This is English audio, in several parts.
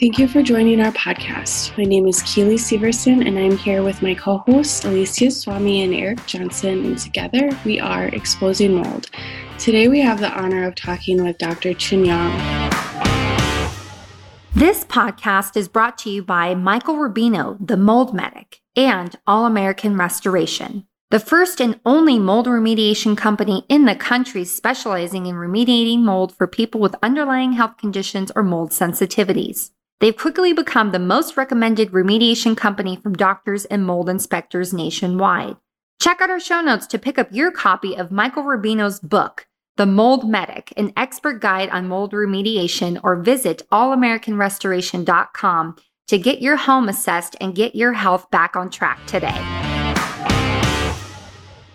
Thank you for joining our podcast. My name is Keely Severson, and I'm here with my co hosts, Alicia Swami and Eric Johnson, and together we are Exposing Mold. Today we have the honor of talking with Dr. Chin Yang. This podcast is brought to you by Michael Rubino, the Mold Medic, and All American Restoration, the first and only mold remediation company in the country specializing in remediating mold for people with underlying health conditions or mold sensitivities. They've quickly become the most recommended remediation company from doctors and mold inspectors nationwide. Check out our show notes to pick up your copy of Michael Rubino's book, The Mold Medic, an expert guide on mold remediation, or visit allamericanrestoration.com to get your home assessed and get your health back on track today.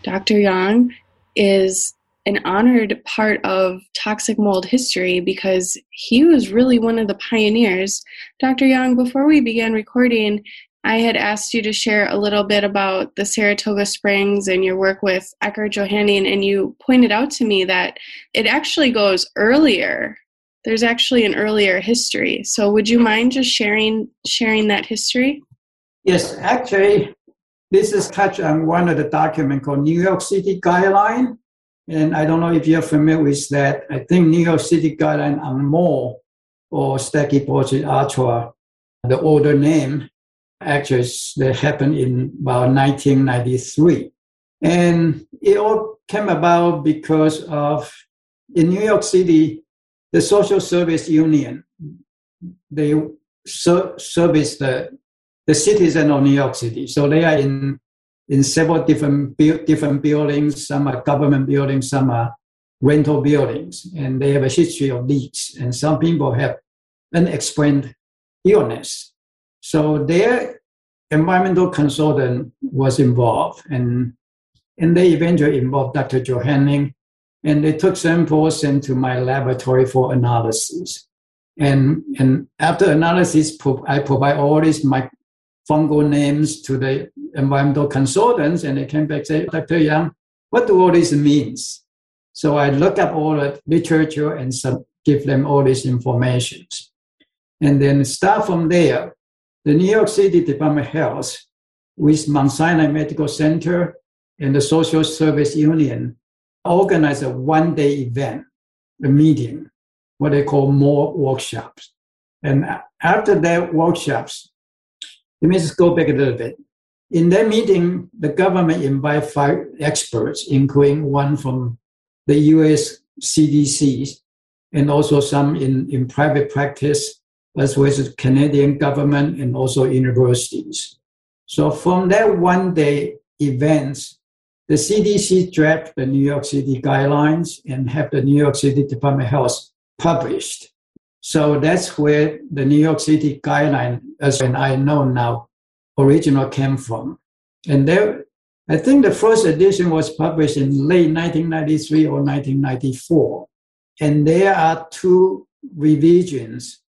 Dr. Yang is an honored part of toxic mold history because he was really one of the pioneers. Dr. Young, before we began recording, I had asked you to share a little bit about the Saratoga Springs and your work with Eckardt Johanning, and you pointed out to me that it actually goes earlier. There's actually an earlier history. So, would you mind just sharing sharing that history? Yes, actually, this is touched on one of the documents called New York City Guideline and I don't know if you're familiar with that. I think New York City guideline on mold or Stachybotrys atra, the older name, actually that happened in about 1993. And it all came about because of in New York City, the social service union, they ser- service the, the citizen of New York City. So they are in in several different different buildings. Some are government buildings, some are rental buildings, and they have a history of leaks. And some people have unexplained illness. So their environmental consultant was involved, and and they eventually involved Dr. Johanning, and they took samples into my laboratory for analysis. And and after analysis, I provide all these my fungal names to the environmental consultants, and they came back and say, Dr. Yang, what do all this means? So I look up all the literature and some, give them all these information. And then start from there. The New York City Department of Health with Mount Sinai Medical Center and the Social Service Union organized a one-day event, a meeting, what they call more workshops. And after that workshops, let me just go back a little bit. In that meeting, the government invited five experts, including one from the US CDC and also some in, in private practice, as well as the Canadian government and also universities. So from that one day events, the CDC drafted the New York City guidelines and have the New York City Department of Health published. So that's where the New York City guideline, as I know now, original came from. And there, I think the first edition was published in late 1993 or 1994. And there are two revisions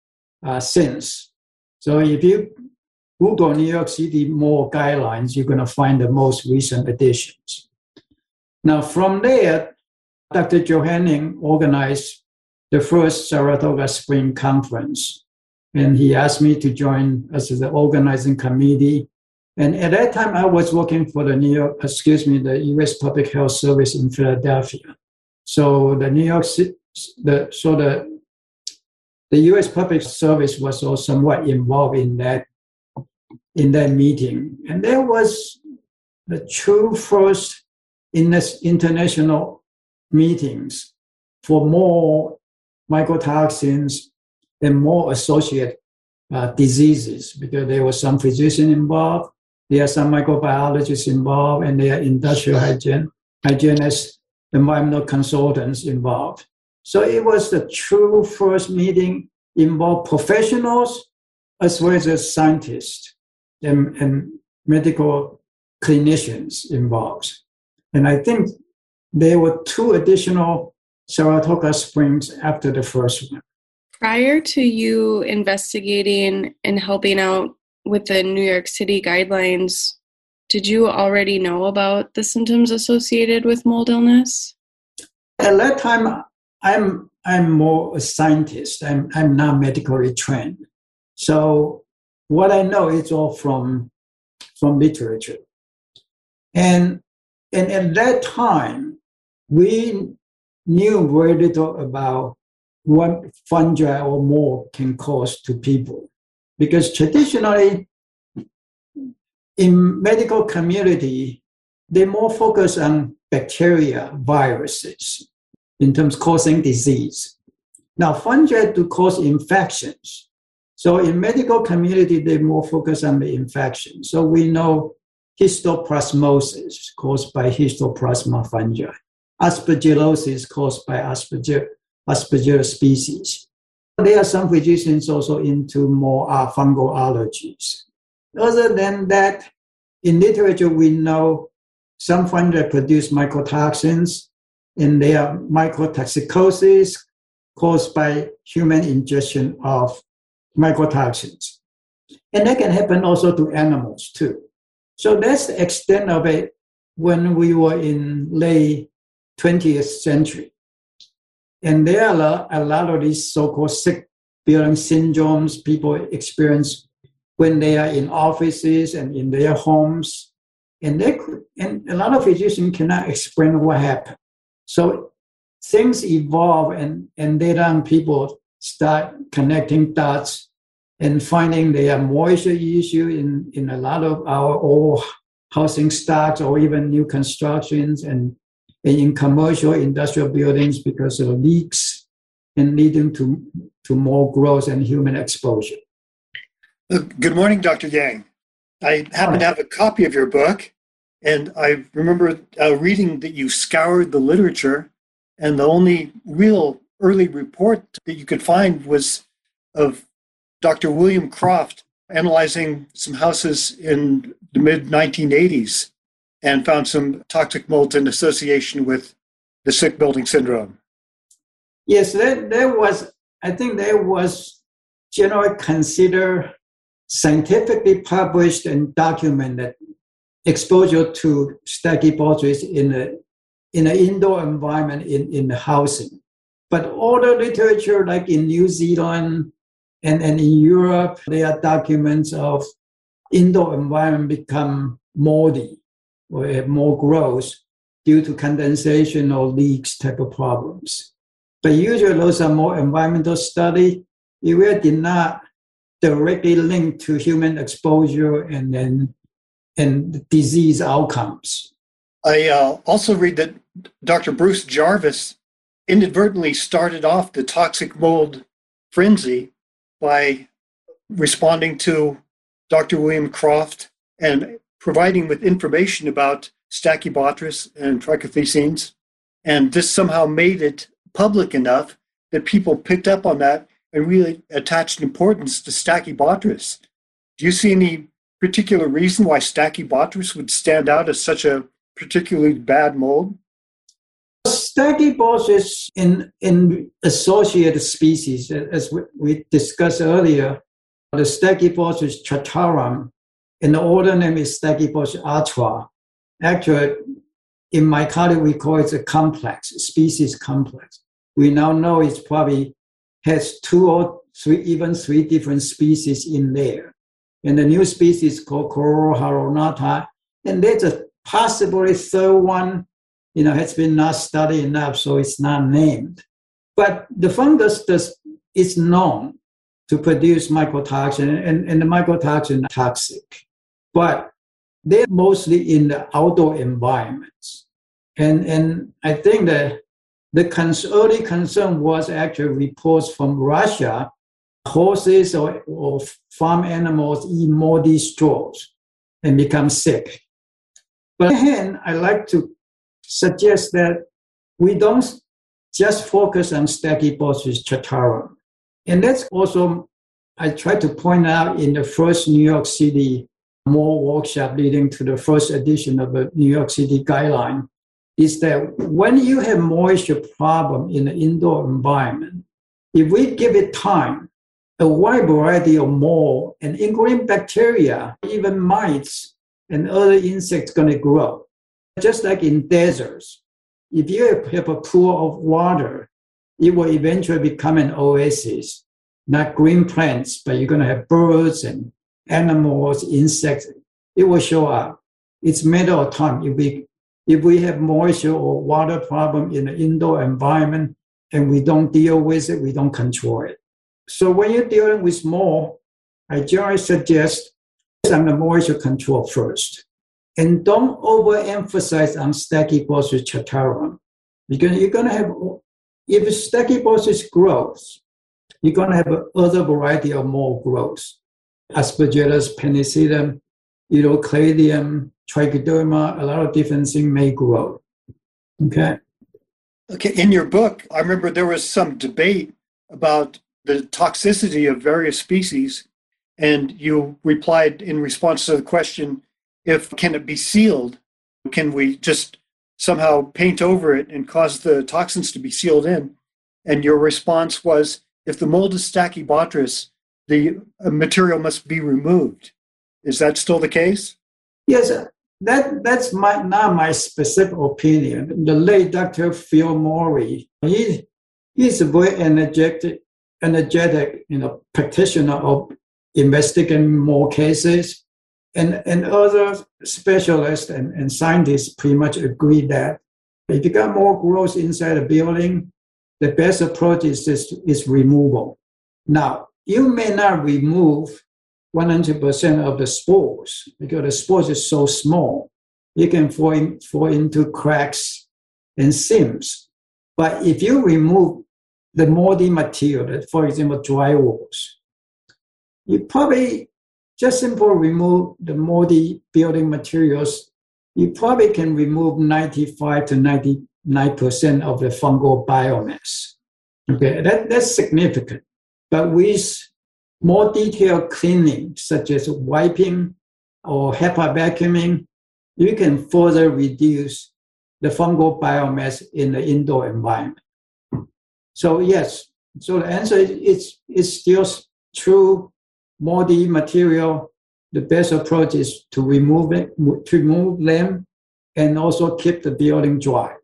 uh, since. So if you Google New York City more guidelines, you're going to find the most recent editions. Now, from there, Dr. Johanning organized the first Saratoga Spring Conference and he asked me to join as the organizing committee. And at that time, I was working for the New York, excuse me, the U.S. Public Health Service in Philadelphia. So the New York the so the the U.S. Public Service was also somewhat involved in that in that meeting, and there was the true first in this international meetings for more mycotoxins and more associated uh, diseases because there was some physician involved, there are some microbiologists involved, and there are industrial hygienists, environmental consultants involved. So it was the true first meeting involved professionals as well as scientists and, and medical clinicians involved. And I think there were two additional Saratoga Springs after the first one. Prior to you investigating and helping out with the New York City guidelines, did you already know about the symptoms associated with mold illness? At that time, I'm I'm more a scientist. I'm I'm not medically trained. So what I know is all from from literature. And and at that time, we knew very little about what fungi or mold can cause to people. Because traditionally, in medical community, they more focus on bacteria, viruses, in terms causing disease. Now, fungi do cause infections. So in medical community, they more focus on the infection. So we know histoplasmosis caused by histoplasma fungi, aspergillosis caused by aspergillus, aspergillus species. There are some physicians also into more uh, fungal allergies. Other than that, in literature, we know some fungi produce mycotoxins, and they are mycotoxicosis caused by human ingestion of mycotoxins. And that can happen also to animals too. So that's the extent of it when we were in late 20th century. And there are a lot of these so-called sick building syndromes people experience when they are in offices and in their homes. And they could, and a lot of physicians cannot explain what happened. So things evolve and, and then people start connecting dots and finding there are moisture issue in, in a lot of our old housing stocks or even new constructions and in commercial industrial buildings because of leaks and leading to, to more growth and human exposure. Uh, good morning, Dr. Yang. I happen to have a copy of your book, and I remember uh, reading that you scoured the literature, and the only real early report that you could find was of Dr. William Croft analyzing some houses in the mid 1980s and found some toxic mold in association with the sick building syndrome. Yes, there, was, I think there was generally considered scientifically published and documented exposure to Stachybotrys in a in an indoor environment in, in the housing. But all the literature, like in New Zealand and, and in Europe, there are documents of indoor environment become moldy more growth due to condensation or leaks type of problems. But usually those are more environmental study. It really did not directly link to human exposure and then and disease outcomes. I uh, also read that Dr. Bruce Jarvis inadvertently started off the toxic mold frenzy by responding to Dr. William Croft and providing with information about Stachybotrys and trichothecenes. And this somehow made it public enough that people picked up on that and really attached importance to Stachybotrys. Do you see any particular reason why Stachybotrys would stand out as such a particularly bad mold? Stachybotrys in, in associated species, as we discussed earlier, the Stachybotrys chartarum, and the older name is Stachybotrys atra. Actually, in my mycology, we call it a complex, species complex. We now know it's probably has two or three, even three different species in there. And the new species called Chlorohalonata, and there's a possibly third one, you know, has been not studied enough, so it's not named. But the fungus does, is known to produce mycotoxin, and, and the mycotoxin toxic. But they're mostly in the outdoor environments. And, and I think that the early concern was actually reports from Russia horses or, or farm animals eat moldy straws and become sick. But again, I like to suggest that we don't just focus on Stachybotrys chartarum. And that's also, I try to point out in the first New York City mold workshop leading to the first edition of the New York City guideline is that when you have moisture problem in the indoor environment, if we give it time, a wide variety of mold and including bacteria, even mites and other insects going to grow. Just like in deserts, if you have a pool of water, it will eventually become an oasis. not green plants, but you're going to have birds and animals, insects. It will show up. It's matter of time. If we if we have moisture or water problem in the indoor environment and we don't deal with it, we don't control it. So when you're dealing with mold, I generally suggest on the moisture control first. And don't overemphasize on Stachybotrys chartarum because you're going to have, if Stachybotrys grows, you're going to have other variety of mold growth. Aspergillus, penicillium, Ulocladium, trichoderma, a lot of different things may grow. Okay. Okay. In your book, I remember there was some debate about the toxicity of various species, and you replied in response to the question if can it be sealed? Can we just somehow paint over it and cause the toxins to be sealed in? And your response was if the mold is stachybotrys, the uh, material must be removed. Is that still the case? Yes, that that's my not my specific opinion. The late Dr. Phil Morey, he he's a very energetic, energetic, you know, practitioner of investigating more cases. And, and other specialists and, and scientists pretty much agree that if you got more growth inside a building, the best approach is, is, is removal. Now, you may not remove 100% of the spores because the spores is so small. It can fall, in, fall into cracks and seams. But if you remove the moldy material, for example, drywalls, you probably just simple remove the moldy building materials. You probably can remove 95 to 99% of the fungal biomass. Okay, that, that's significant. But with more detailed cleaning, such as wiping or HEPA vacuuming, you can further reduce the fungal biomass in the indoor environment. So yes, so the answer is it's, it's still true moldy material, the best approach is to remove it, to remove them, and also keep the building dry.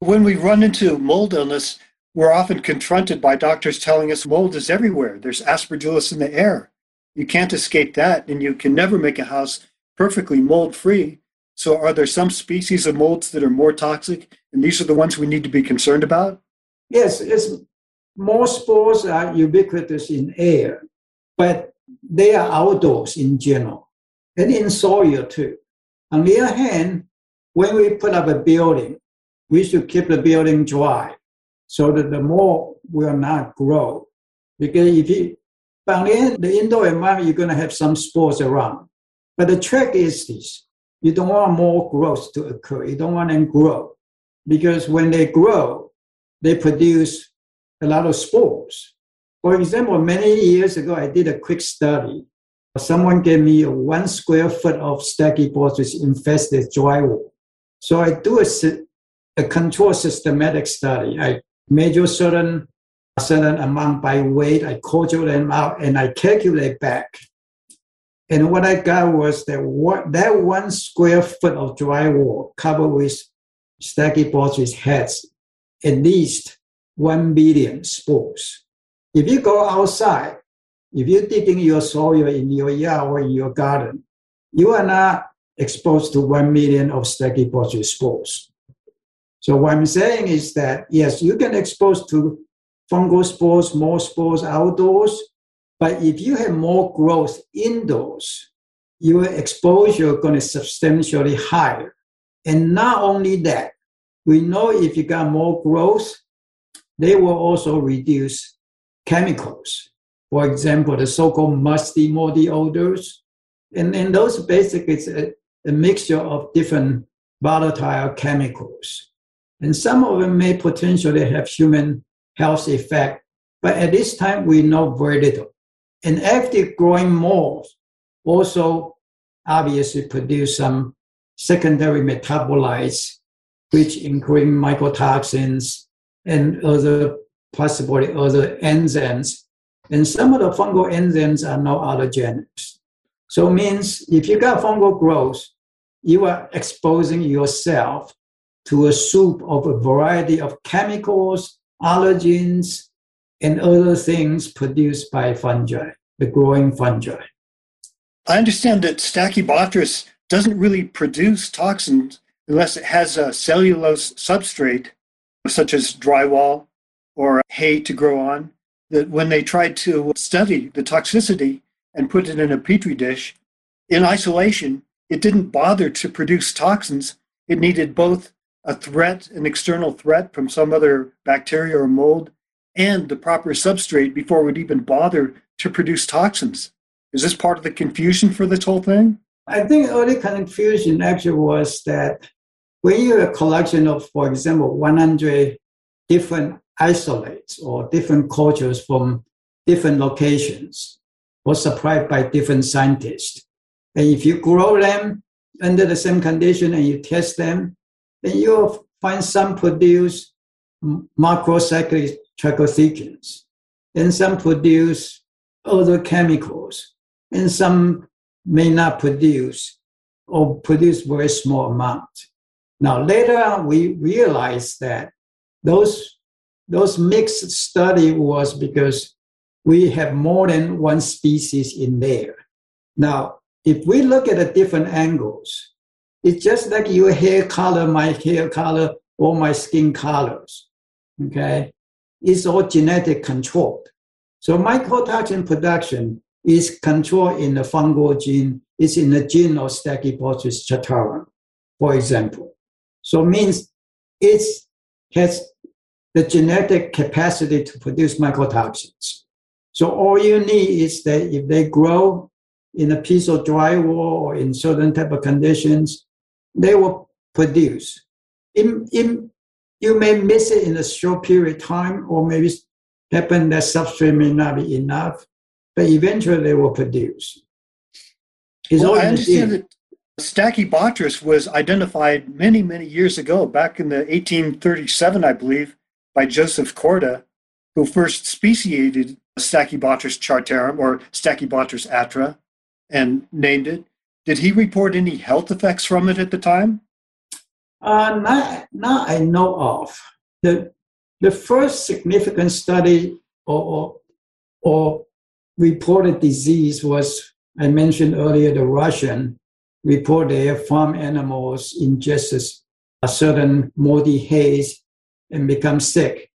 When we run into mold illness, we're often confronted by doctors telling us mold is everywhere. There's aspergillus in the air. You can't escape that, and you can never make a house perfectly mold free. So, are there some species of molds that are more toxic, and these are the ones we need to be concerned about? Yes, more spores are ubiquitous in air, but they are outdoors in general and in soil too. On the other hand, when we put up a building, we should keep the building dry so that the mold will not grow. Because if you, on the, the indoor environment, you're going to have some spores around. But the trick is this you don't want more growth to occur. You don't want them to grow. Because when they grow, they produce a lot of spores. For example, many years ago, I did a quick study. Someone gave me a one square foot of stachybotrys infested drywall. So I do a, a control systematic study. I measure certain certain amount by weight. I cordial them out and I calculate back. And what I got was that what, that one square foot of drywall covered with stachybotrys has at least one billion spores. If you go outside, if you're digging your soil in your yard or in your garden, you are not exposed to one million of stachybotrys spores. So what I'm saying is that yes, you can expose to fungal spores, more spores outdoors, but if you have more growth indoors, your exposure is going to substantially higher. And not only that, we know if you got more growth, they will also reduce chemicals. For example, the so-called musty, moldy odors. And, and those basically is a, a mixture of different volatile chemicals. And some of them may potentially have human health effect, but at this time we know very little. And active growing molds also obviously produce some secondary metabolites, which include mycotoxins and other possibly other enzymes. And some of the fungal enzymes are not allergenic. So means if you got fungal growth, you are exposing yourself to a soup of a variety of chemicals, allergens, and other things produced by fungi, the growing fungi. I understand that Stachybotrys doesn't really produce toxins unless it has a cellulose substrate, such as drywall or hay to grow on. That when they tried to study the toxicity and put it in a petri dish, in isolation, it didn't bother to produce toxins. It needed both a threat, an external threat from some other bacteria or mold, and the proper substrate before would even bother to produce toxins. Is this part of the confusion for this whole thing? I think early confusion actually was that when you have a collection of, for example, 100 different isolates or different cultures from different locations or supplied by different scientists, and if you grow them under the same condition and you test them, then you'll find some produce macrocyclic trichothecenes, and some produce other chemicals, and some may not produce or produce very small amount. Now later on, we realized that those those mixed study was because we have more than one species in there. Now, if we look at the different angles, it's just like your hair color, my hair color, or my skin colors. Okay, it's all genetic controlled. So mycotoxin production is controlled in the fungal gene. It's in the gene of Stachybotrys chartarum, for example. So means it has the genetic capacity to produce mycotoxins. So all you need is that if they grow in a piece of drywall or in certain type of conditions, they will produce. In, in, you may miss it in a short period of time, or maybe happen that substrate may not be enough, but eventually they will produce. It's well, I understand that Stachybotrys was identified many, many years ago, back in the 1837, I believe, by Joseph Corda, who first speciated Stachybotrys chartarum or Stachybotrys atra and named it. Did he report any health effects from it at the time? Uh, not, not I know of. The, the first significant study or, or, or reported disease was, I mentioned earlier, the Russian report their farm animals ingested a certain moldy haze and become sick.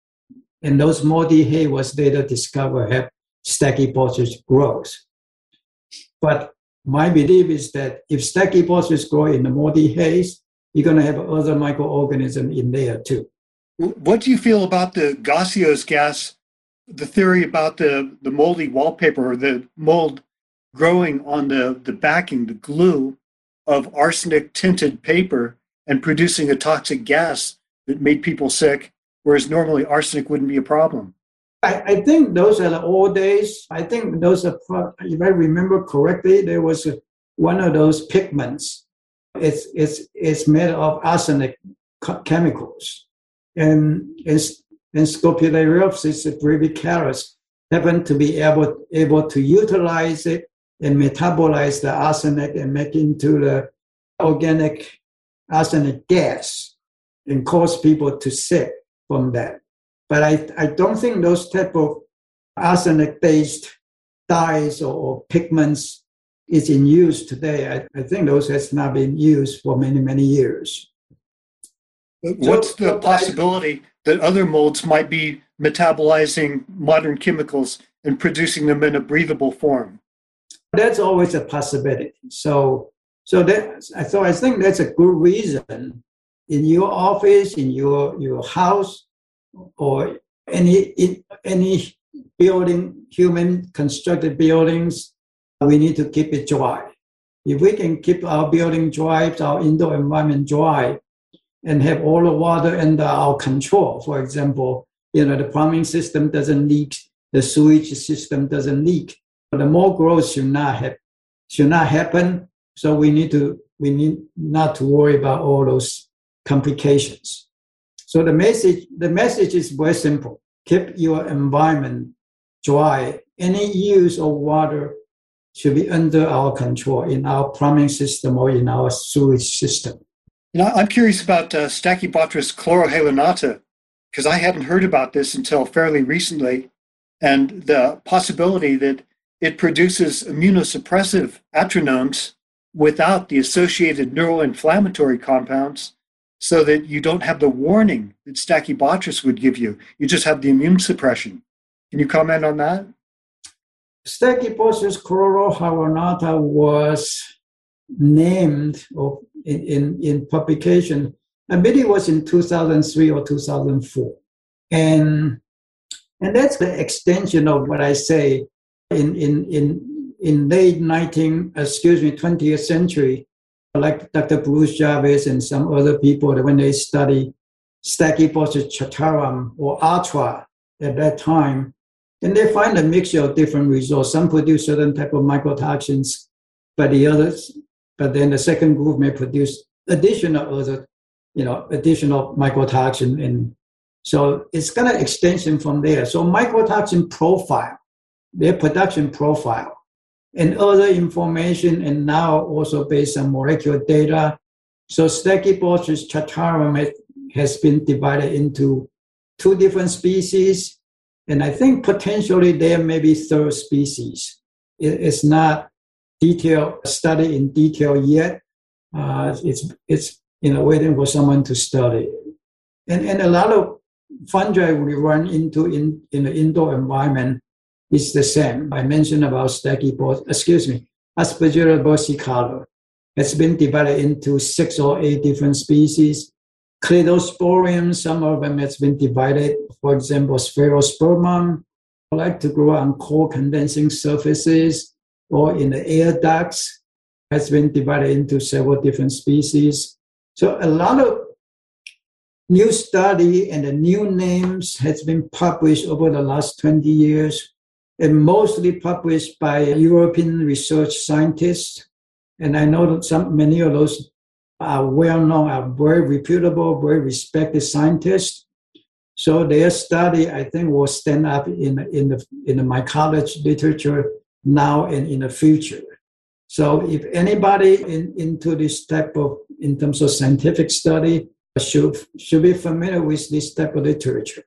And those moldy hay was later discovered have stachybotrys growth. But my belief is that if stachybotrys grow in the moldy haze, you're going to have other microorganisms in there too. What do you feel about the gaseous gas the theory about the, the moldy wallpaper or the mold growing on the, the backing, the glue of arsenic tinted paper and producing a toxic gas that made people sick, whereas normally arsenic wouldn't be a problem. I, I think those are the old days. I think those are, if I remember correctly, there was one of those pigments. It's, it's, it's made of arsenic chemicals. And and Scopulariopsis brevicaulis happen to be able, able to utilize it and metabolize the arsenic and make into the organic arsenic gas and cause people to sick from that. But I, I don't think those type of arsenic-based dyes or, or, pigments is in use today. I, I, think those has not been used for many, many years. What's so, the possibility that other molds might be metabolizing modern chemicals and producing them in a breathable form. That's always a possibility. So, so that so I think that's a good reason in your office, in your your house, or any any building, human constructed buildings, we need to keep it dry. If we can keep our building dry, our indoor environment dry, and have all the water under our control. For example, you know, the plumbing system doesn't leak, the sewage system doesn't leak. The more growth should not have, should not happen. So we need to we need not to worry about all those complications. So the message the message is very simple. Keep your environment dry. Any use of water should be under our control in our plumbing system or in our sewage system. You know, I'm curious about uh, Stachybotrys chlorohalonata because I hadn't heard about this until fairly recently. and the possibility that it produces immunosuppressive atranones without the associated neuroinflammatory compounds so that you don't have the warning that Stachybotrys would give you. You just have the immune suppression. Can you comment on that? Stachybotrys chlorohalonata was named in, in, in publication, I believe it was in 2003 or 2004. And, and that's the extension of what I say in, in, in, in late 19, excuse me, 20th century, like Dr. Bruce Jarvis and some other people, when they study chartarum or atra at that time, and they find a mixture of different results. Some produce certain type of mycotoxins, but the others, but then the second group may produce additional other, you know, additional mycotoxin. And so it's kind of extension from there. So mycotoxin profile, their production profile, and other information, and now also based on molecular data. So Stachybotrys chartarum has been divided into two different species and I think potentially there may be third species. it's not detailed study in detail yet. Uh, it's it's you know waiting for someone to study. And and a lot of fungi we run into in, in the indoor environment is the same. I mentioned about stachybotrys, excuse me, Aspergillus versicolor. It's been divided into six or eight different species. Cladosporium, some of them has been divided. For example, Sphaerospermum like to grow on cold condensing surfaces or in the air ducts, has been divided into several different species. So a lot of new study and the new names has been published over the last 20 years and mostly published by European research scientists. And I know that some many of those are well known, are very reputable, very respected scientists. So their study, I think, will stand up in, in, the, in the mycology literature now and in the future. So if anybody in, into this type of, in terms of scientific study, should, should be familiar with this type of literature.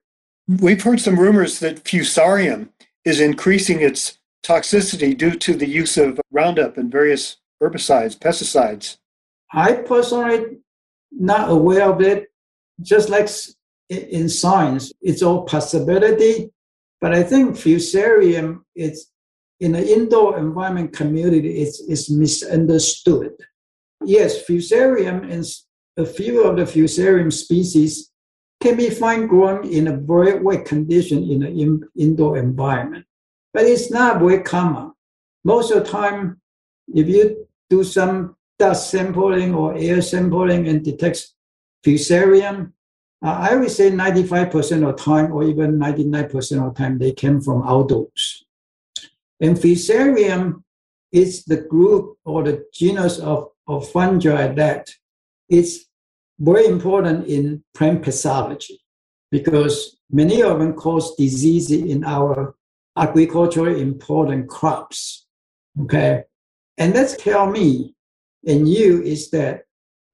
We've heard some rumors that Fusarium is increasing its toxicity due to the use of Roundup and various herbicides, pesticides. I personally not aware of it. Just like in science, it's all possibility. But I think fusarium, it's in the indoor environment community, it's, it's misunderstood. Yes, fusarium and a few of the fusarium species can be found growing in a very wet condition in an in, indoor environment. But it's not very common. Most of the time, if you do some dust sampling or air sampling and detects fusarium, uh, I would say 95% of time or even 99% of time they came from outdoors. And fusarium is the group or the genus of, of fungi that is very important in plant pathology because many of them cause disease in our agriculturally important crops. Okay. And that's tell me and you is that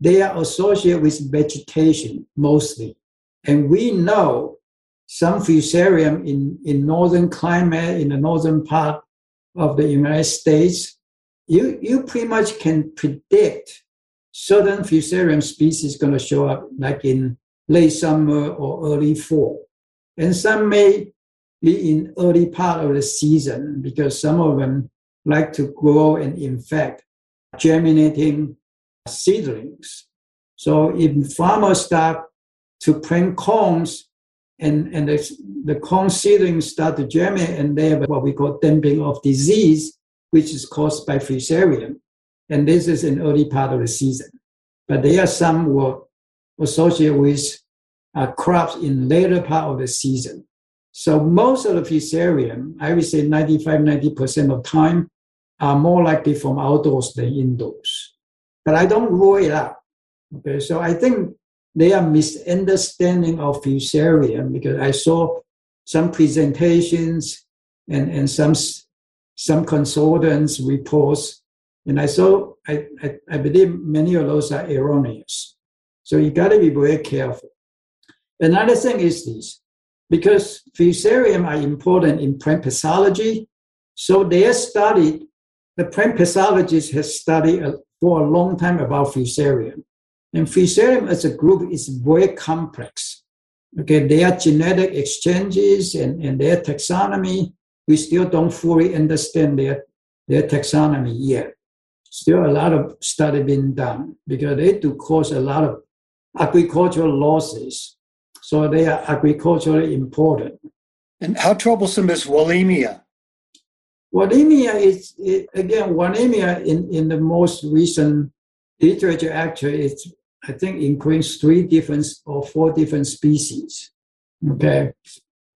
they are associated with vegetation mostly. And we know some fusarium in, in northern climate, in the northern part of the United States, you, you pretty much can predict certain fusarium species going to show up like in late summer or early fall. And some may be in early part of the season because some of them like to grow and infect germinating seedlings. So if farmers start to plant corns and, and the, the corn seedlings start to germinate and they have what we call damping of disease, which is caused by fusarium. And this is an early part of the season. But there are some were associated with uh, crops in later part of the season. So most of the fusarium, I would say 95, 90% of time, are more likely from outdoors than indoors. But I don't rule it out. Okay, so I think they are misunderstanding of fusarium because I saw some presentations and, and some some consultants reports, and I saw I, I, I believe many of those are erroneous. So you got to be very careful. Another thing is this: because fusarium are important in plant pathology. So they studied, the plant pathologist has studied for a long time about fusarium. And fusarium as a group is very complex. Okay, their genetic exchanges and, and their taxonomy, we still don't fully understand their, their taxonomy yet. Still a lot of study being done because they do cause a lot of agricultural losses. So they are agriculturally important. And how troublesome is wallemia? Wallemia is, again, wallemia in, in the most recent literature actually it's I think includes three different or four different species. Okay.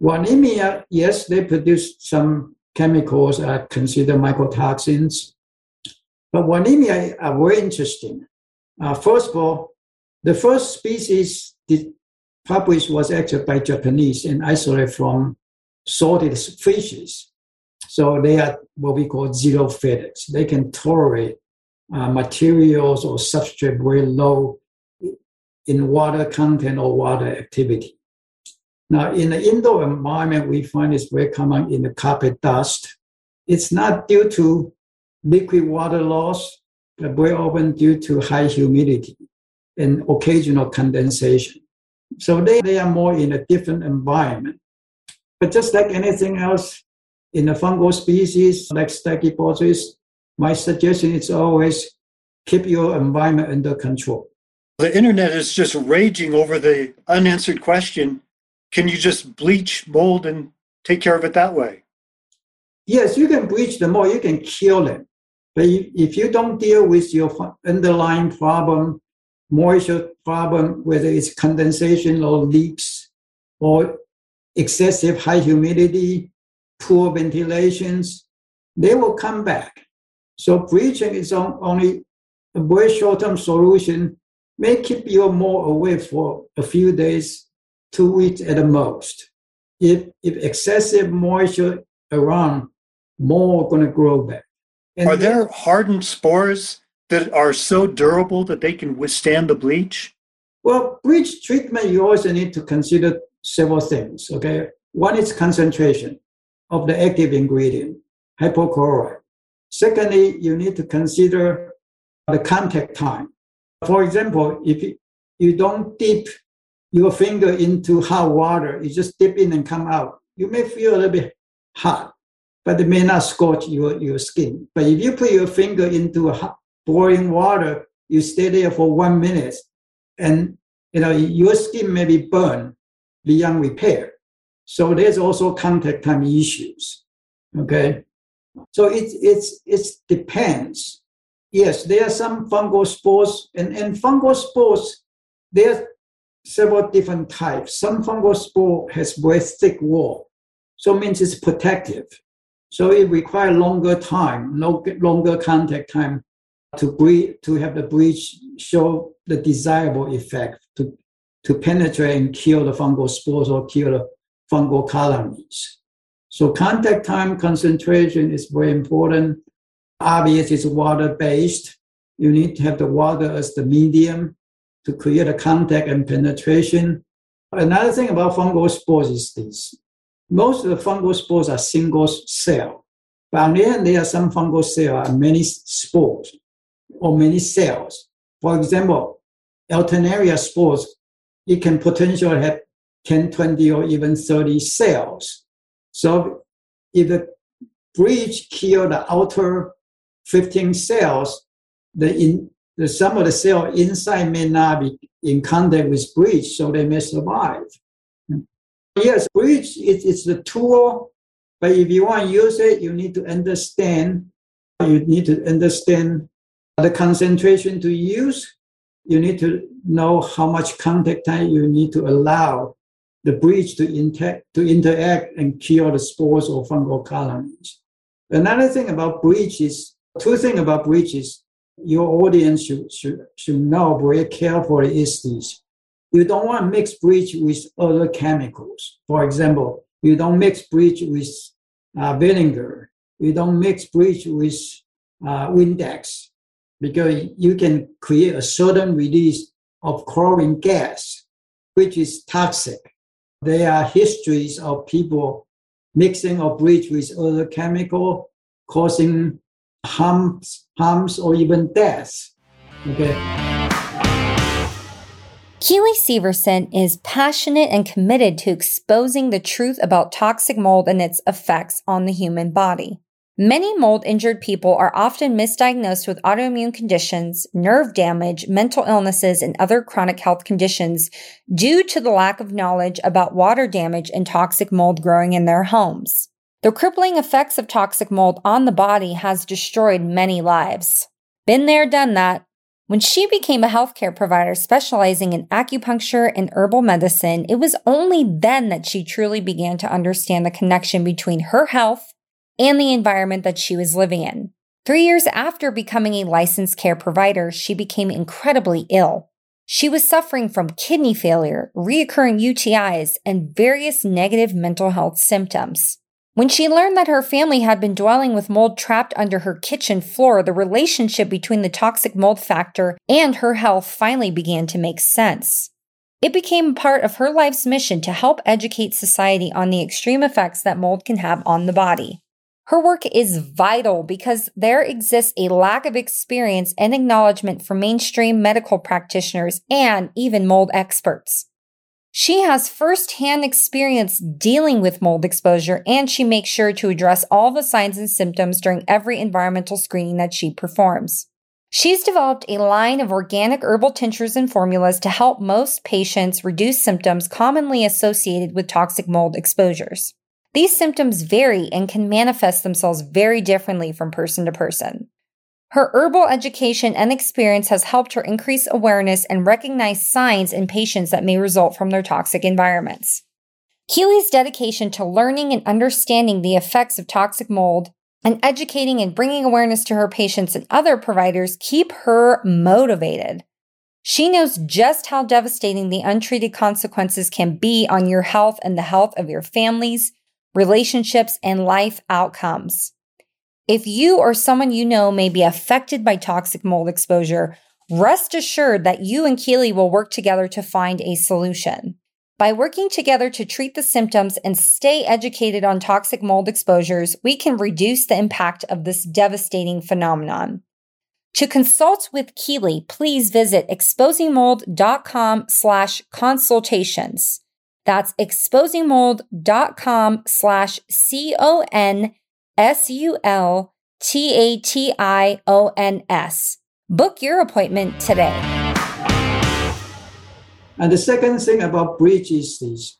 Wallemia, yes, they produce some chemicals are considered mycotoxins. But Wallemia are very interesting. Uh, first of all, the first species published was actually by Japanese and isolated from salted fishes. So they are what we call xerophilics. They can tolerate uh, materials or substrate very low in water content or water activity. Now, in the indoor environment, we find it's very common in the carpet dust. It's not due to liquid water loss, very often due to high humidity and occasional condensation. So they, they are more in a different environment. But just like anything else in the fungal species, like Stachybotrys, my suggestion is always keep your environment under control. The internet is just raging over the unanswered question can you just bleach mold and take care of it that way? Yes, you can bleach the mold, you can kill them. But if you don't deal with your underlying problem, moisture problem, whether it's condensation or leaks or excessive high humidity, poor ventilations, they will come back. So bleaching is only a very short-term solution may keep your mold away for a few days, two weeks at the most. If, if excessive moisture around, more going to grow back. And are there hardened spores that are so durable that they can withstand the bleach? Well, bleach treatment, you also need to consider several things. Okay. One is concentration of the active ingredient, hypochlorite. Secondly, you need to consider the contact time. For example, if you don't dip your finger into hot water, you just dip in and come out, you may feel a little bit hot, but it may not scorch your, your skin. But if you put your finger into hot, boiling water, you stay there for one minute, and you know your skin may be burned beyond repair. So there's also contact time issues. Okay, so it's it's it depends yes, there are some fungal spores, and, and fungal spores, there are several different types. Some fungal spore has very thick wall, so it means it's protective. So it requires longer time, longer contact time to breed, to have the bleach show the desirable effect to, to penetrate and kill the fungal spores or kill the fungal colonies. So contact time concentration is very important obvious it's water based. You need to have the water as the medium to create a contact and penetration. Another thing about fungal spores is this. Most of the fungal spores are single cell. But on the other there are some fungal cells are many spores or many cells. For example, Alternaria spores, it can potentially have 10, 20, or even 30 cells. So if the breach kill the outer 15 cells, the, in, the some of the cell inside may not be in contact with bleach, so they may survive. Yes, bleach is, is the tool, but if you want to use it, you need to understand. You need to understand the concentration to use. You need to know how much contact time you need to allow the bleach to, inter- to interact and kill the spores or fungal colonies. Another thing about bleach is Two things about bleaches your audience should, should, should know very carefully is this. You don't want to mix bleach with other chemicals. For example, you don't mix bleach with uh, vinegar. You don't mix bleach with uh, Windex because you can create a sudden release of chlorine gas, which is toxic. There are histories of people mixing or bleach with other chemical causing harms, harms or even deaths. Okay. Keeley Severson is passionate and committed to exposing the truth about toxic mold and its effects on the human body. Many mold injured people are often misdiagnosed with autoimmune conditions, nerve damage, mental illnesses, and other chronic health conditions due to the lack of knowledge about water damage and toxic mold growing in their homes. The crippling effects of toxic mold on the body has destroyed many lives. Been there, done that. When she became a healthcare provider specializing in acupuncture and herbal medicine, it was only then that she truly began to understand the connection between her health and the environment that she was living in. Three years after becoming a licensed care provider, she became incredibly ill. She was suffering from kidney failure, reoccurring UTIs, and various negative mental health symptoms. When she learned that her family had been dwelling with mold trapped under her kitchen floor, the relationship between the toxic mold factor and her health finally began to make sense. It became part of her life's mission to help educate society on the extreme effects that mold can have on the body. Her work is vital because there exists a lack of experience and acknowledgement for mainstream medical practitioners and even mold experts. She has firsthand experience dealing with mold exposure and she makes sure to address all the signs and symptoms during every environmental screening that she performs. She's developed a line of organic herbal tinctures and formulas to help most patients reduce symptoms commonly associated with toxic mold exposures. These symptoms vary and can manifest themselves very differently from person to person. Her herbal education and experience has helped her increase awareness and recognize signs in patients that may result from their toxic environments. Keeley's dedication to learning and understanding the effects of toxic mold and educating and bringing awareness to her patients and other providers keep her motivated. She knows just how devastating the untreated consequences can be on your health and the health of your families, relationships, and life outcomes. If you or someone you know may be affected by toxic mold exposure, rest assured that you and Keeley will work together to find a solution. By working together to treat the symptoms and stay educated on toxic mold exposures, we can reduce the impact of this devastating phenomenon. To consult with Keeley, please visit exposingmold.com slash consultations. That's exposingmold.com slash C O N S U L T A T I O N S. Book your appointment today. And the second thing about bleach is this.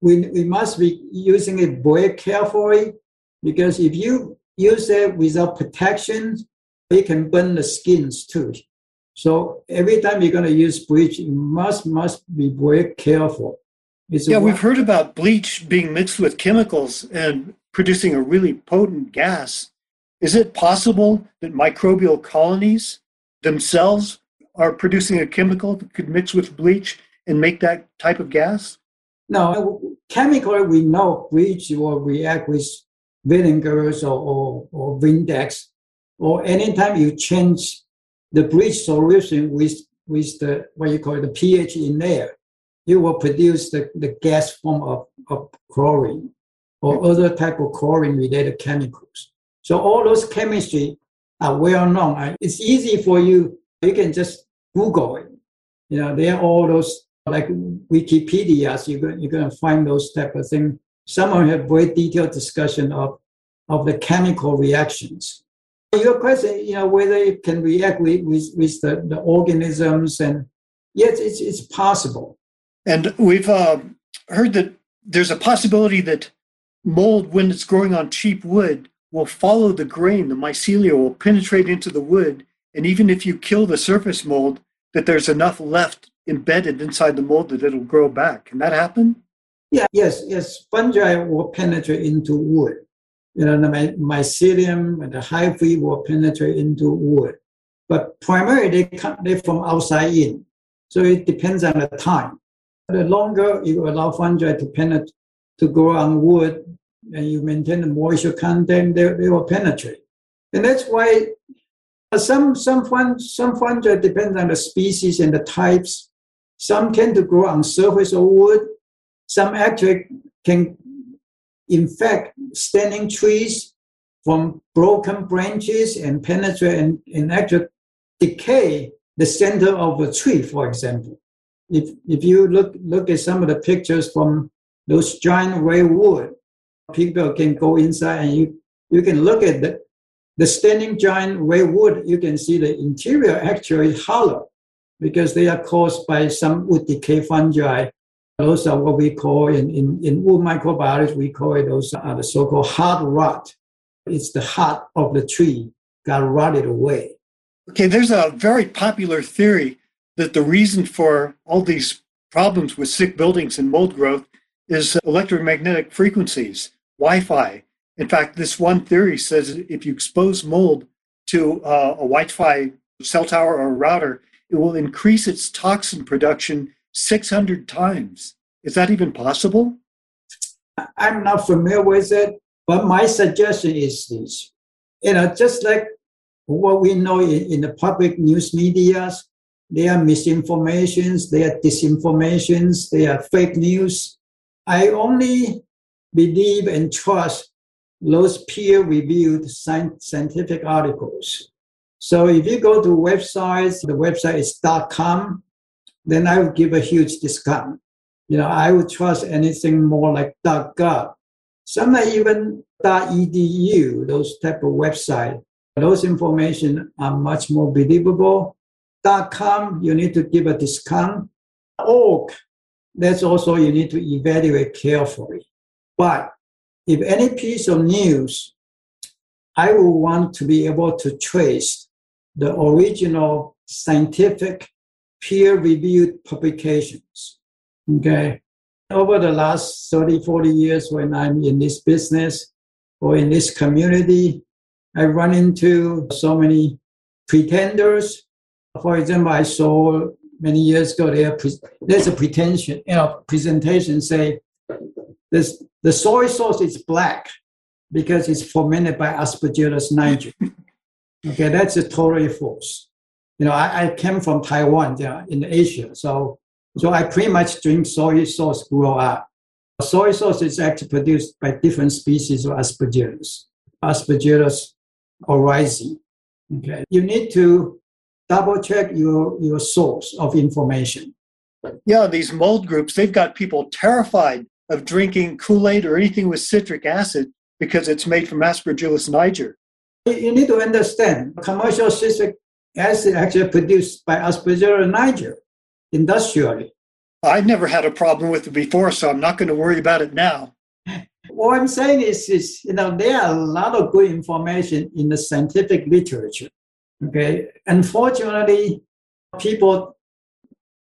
We, we must be using it very carefully because if you use it without protection, it can burn the skins too. So every time you're going to use bleach, you must must be very careful. It's yeah, we've heard about bleach being mixed with chemicals and producing a really potent gas. Is it possible that microbial colonies themselves are producing a chemical that could mix with bleach and make that type of gas? No, chemically we know bleach will react with vinegars or, or, or Windex, or anytime you change the bleach solution with, with the what you call the pH in there, you will produce the, the gas form of, of chlorine or other type of chlorine related chemicals. So all those chemistry are well known. It's easy for you. You can just Google it. You know, there are all those like Wikipedia's. You're going, you're going to find those type of things. Some of them have very detailed discussion of, of the chemical reactions. Your question, you know, whether it can react with, with, with the, the organisms and yes, it's, it's possible. And we've uh, heard that there's a possibility that mold, when it's growing on cheap wood, will follow the grain. The mycelia will penetrate into the wood. And even if you kill the surface mold, that there's enough left embedded inside the mold that it'll grow back. Can that happen? Yeah, yes, yes. Fungi will penetrate into wood. You know, the mycelium and the hyphae will penetrate into wood. But primarily, they come they from outside in. So it depends on the time. The longer you allow fungi to penetrate, to grow on wood, and you maintain the moisture content, they, they will penetrate. And that's why uh, some some fun, some fungi depends on the species and the types. Some tend to grow on surface of wood, some actually can infect standing trees from broken branches and penetrate and, and actually decay the center of a tree, for example. If, if you look, look at some of the pictures from those giant redwood, people can go inside and you, you can look at the, the standing giant redwood, you can see the interior actually hollow because they are caused by some wood decay fungi. Those are what we call in, in, in wood microbiology, we call it those are the so-called heart rot. It's the heart of the tree got rotted away. Okay, there's a very popular theory that the reason for all these problems with sick buildings and mold growth is electromagnetic frequencies, Wi Fi. In fact, this one theory says if you expose mold to uh, a Wi Fi cell tower or router, it will increase its toxin production 600 times. Is that even possible? I'm not familiar with it, but my suggestion is this. You know, just like what we know in, in the public news medias, there are misinformations, there are disinformations, there are fake news. I only believe and trust those peer-reviewed scientific articles. So if you go to websites, the website is .com, then I would give a huge discount. You know, I would trust anything more like .gov. Sometimes even .edu, those type of website, those information are much more believable. .com, you need to give a discount. Org, that's also you need to evaluate carefully. But if any piece of news, I would want to be able to trace the original scientific peer-reviewed publications. Okay. Over the last 30, 40 years when I'm in this business or in this community, I run into so many pretenders. For example, I saw many years ago there, there's a pretension, you know, presentation say this the soy sauce is black because it's fermented by Aspergillus niger. Okay, that's a totally false. You know, I, I came from Taiwan, yeah, in Asia, so so I pretty much drink soy sauce grow up. Soy sauce is actually produced by different species of Aspergillus, Aspergillus oryzae. Okay, you need to double check your your source of information. Yeah, these mold groups, they've got people terrified of drinking Kool Aid or anything with citric acid because it's made from Aspergillus niger. You need to understand commercial citric acid actually produced by Aspergillus niger industrially. I've never had a problem with it before, so I'm not going to worry about it now. What I'm saying is, is you know, there are a lot of good information in the scientific literature. Okay, unfortunately, people,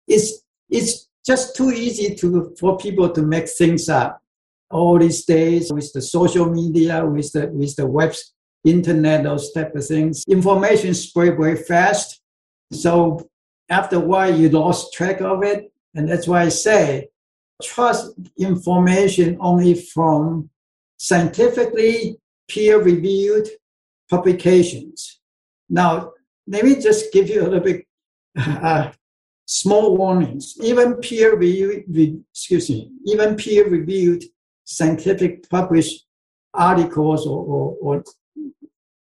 it's it's just too easy to for people to make things up. All these days with the social media, with the with the web, internet, those type of things, information spread very fast. So after a while, you lost track of it, and that's why I say trust information only from scientifically peer-reviewed publications. Now, let me just give you a little bit uh, small warnings, even peer reviewed, excuse me, even peer reviewed scientific published articles or, or, or,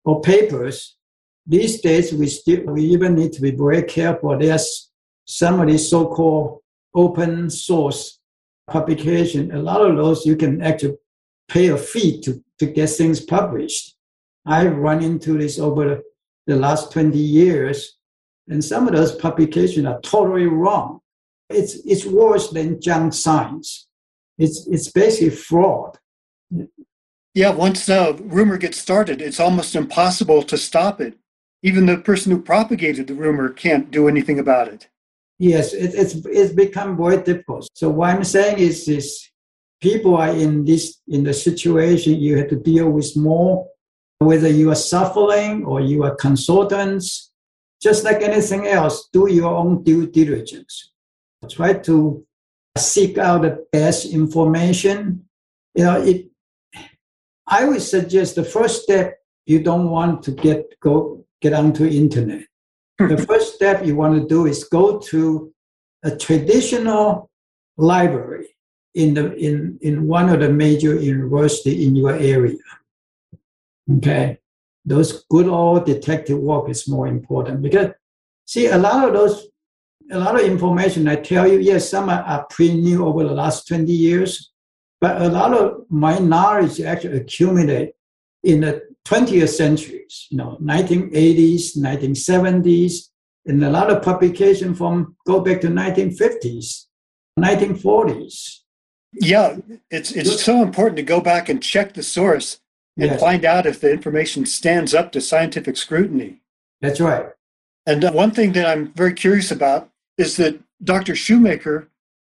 or, papers, these days we still, we even need to be very careful. There's some of these so-called open source publication. A lot of those you can actually pay a fee to, to get things published. I've run into this over the last 20 years and some of those publications are totally wrong. It's, it's worse than junk science. It's, it's basically fraud. Yeah, once the rumor gets started, it's almost impossible to stop it. Even the person who propagated the rumor can't do anything about it. Yes, it, it's, it's become very difficult. So what I'm saying is this people are in this in the situation you have to deal with more, whether you are suffering or you are consultants just like anything else, do your own due diligence. Try to seek out the best information. You know, it, I would suggest the first step you don't want to get go get onto internet. Hmm. the first step you want to do is go to a traditional library. in the in in one of the major university in your area. Okay, those good old detective work is more important because see a lot of those a lot of information I tell you, yes, some are, are pretty new over the last 20 years, but a lot of my knowledge actually accumulate in the 20th centuries, you know, 1980s, 1970s, and a lot of publication from go back to 1950s, 1940s. Yeah, it's it's so important to go back and check the source and yes. find out if the information stands up to scientific scrutiny. That's right. And one thing that I'm very curious about is that Dr. Shoemaker,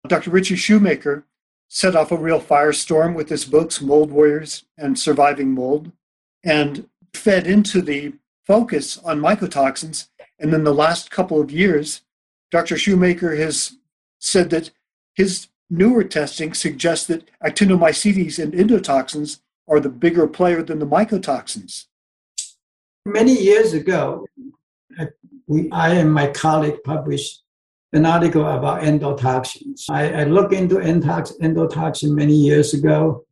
Dr. Ritchie Shoemaker, set off a real firestorm with his books, Mold Warriors and Surviving Mold, and fed into the focus on mycotoxins. And in the last couple of years, Dr. Shoemaker has said that his newer testing suggests that actinomycetes and endotoxins are the bigger player than the mycotoxins. Many years ago, we, I and my colleague published an article about endotoxins. I, I looked into endotoxin, many years ago.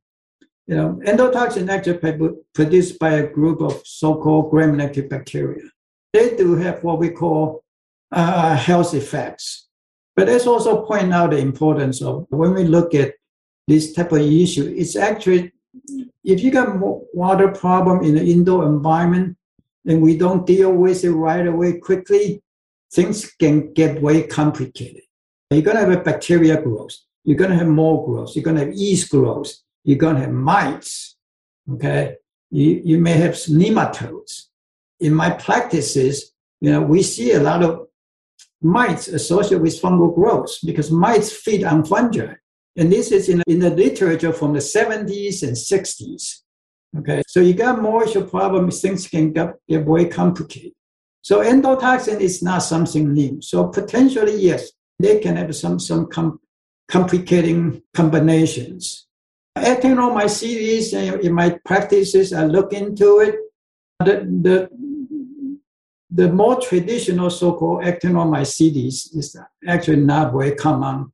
You know, endotoxin actually produced by a group of so-called gram-negative bacteria. They do have what we call uh, health effects. But let's also point out the importance of when we look at this type of issue, it's actually, if you got water problem in the indoor environment and we don't deal with it right away quickly, things can get way complicated. You're to have a bacteria growth. You're to have more growth. You're to have yeast growth. You're to have mites. Okay. You, you may have nematodes. In my practices, you know, we see a lot of mites associated with fungal growth because mites feed on fungi. And this is in, in the literature from the 70s and 60s. Okay. So you got moisture problems, things can get, get way complicated. So endotoxin is not something new. So potentially, yes, they can have some, some com- complicating combinations. Actinomycetes, in my practices, I look into it. The, the, the more traditional so-called actinomycetes is actually not very common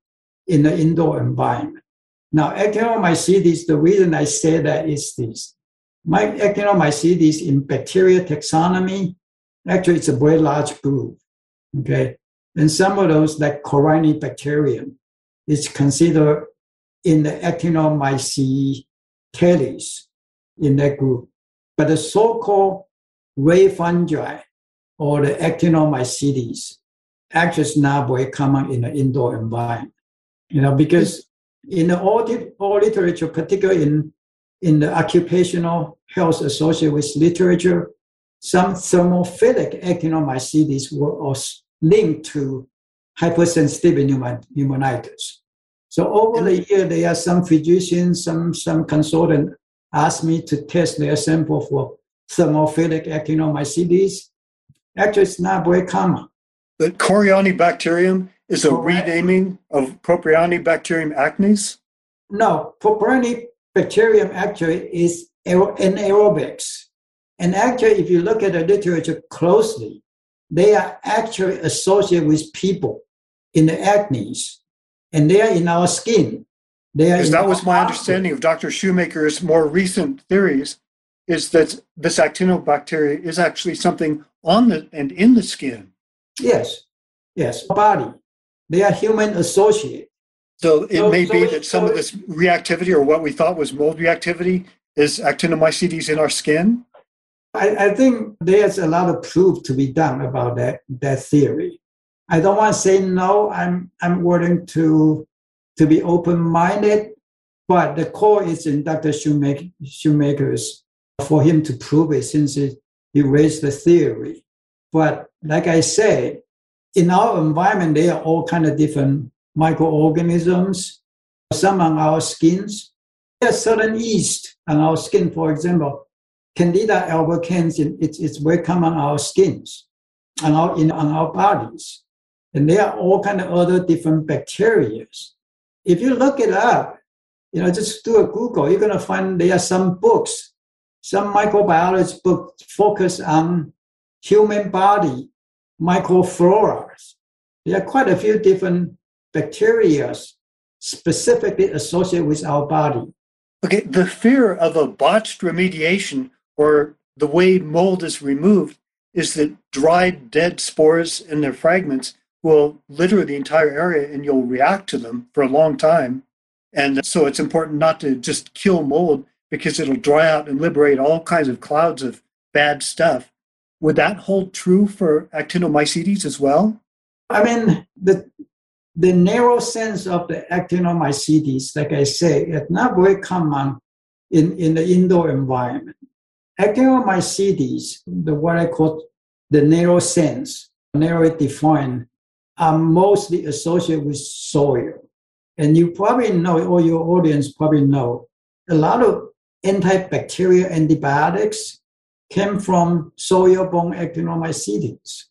in the indoor environment. Now, actinomycetes, the reason I say that is this. My actinomycetes in bacterial taxonomy Actually, it's a very large group. Okay. And some of those, like Corynebacterium, is considered in the Actinomycetes in that group. But the so-called ray fungi or the Actinomycetes actually is not very common in the indoor environment. You know, because in the all, all literature, particularly in, in the occupational health associated with literature, some thermophilic actinomycetes were also linked to hypersensitivity pneumonitis. So over the year, there are some physicians, some, some consultant asked me to test their sample for thermophilic actinomycetes. Actually, it's not very common. The Corynebacterium is a renaming of Propionibacterium acnes? No, Propionibacterium actually is anaerobics. And actually, if you look at the literature closely, they are actually associated with people in the acnes, and they are in our skin. They are that was my understanding of Dr. Shoemaker's more recent theories, is that this actinobacteria is actually something on the and in the skin. Yes, yes, body. They are human associated. So it so, may so be that some so of this reactivity, or what we thought was mold reactivity, is actinomycetes in our skin. I, I think there's a lot of proof to be done about that, that theory. I don't want to say no. I'm, I'm willing to, to be open minded, but the core is in Dr. Shoemaker, Shoemaker's for him to prove it since he raised the theory. But like I said, in our environment, there are all kind of different microorganisms. Some on our skins. There are certain yeast on our skin, for example, Candida albicans, it's, it's very common on our skins and our, in, on our bodies. And there are all kind of other different bacteria. If you look it up, you know, just do a Google, you're going to find there are some books, some microbiology books focus on human body microflora. There are quite a few different bacteria specifically associated with our body. Okay, the fear of a botched remediation or the way mold is removed is that dried, dead spores and their fragments will litter the entire area and you'll react to them for a long time. And so it's important not to just kill mold because it'll dry out and liberate all kinds of clouds of bad stuff. Would that hold true for actinomycetes as well? I mean, the the narrow sense of the actinomycetes, like I say, it's not very common in, in the indoor environment. Actinomycetes, the what I call the narrow sense, narrowly defined, are mostly associated with soil. And you probably know, or your audience probably know, a lot of antibacterial antibiotics came from soil-borne actinomycetes.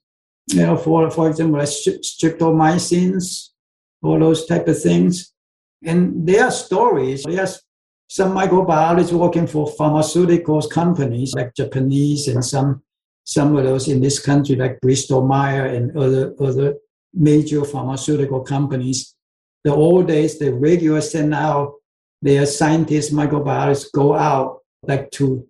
You know, for, for example, streptomycins, all those type of things. And there are stories. There's some microbiologists working for pharmaceuticals companies like Japanese and some some of those in this country like Bristol Myers and other other major pharmaceutical companies. The old days, the regular send out their scientists, microbiologists go out like to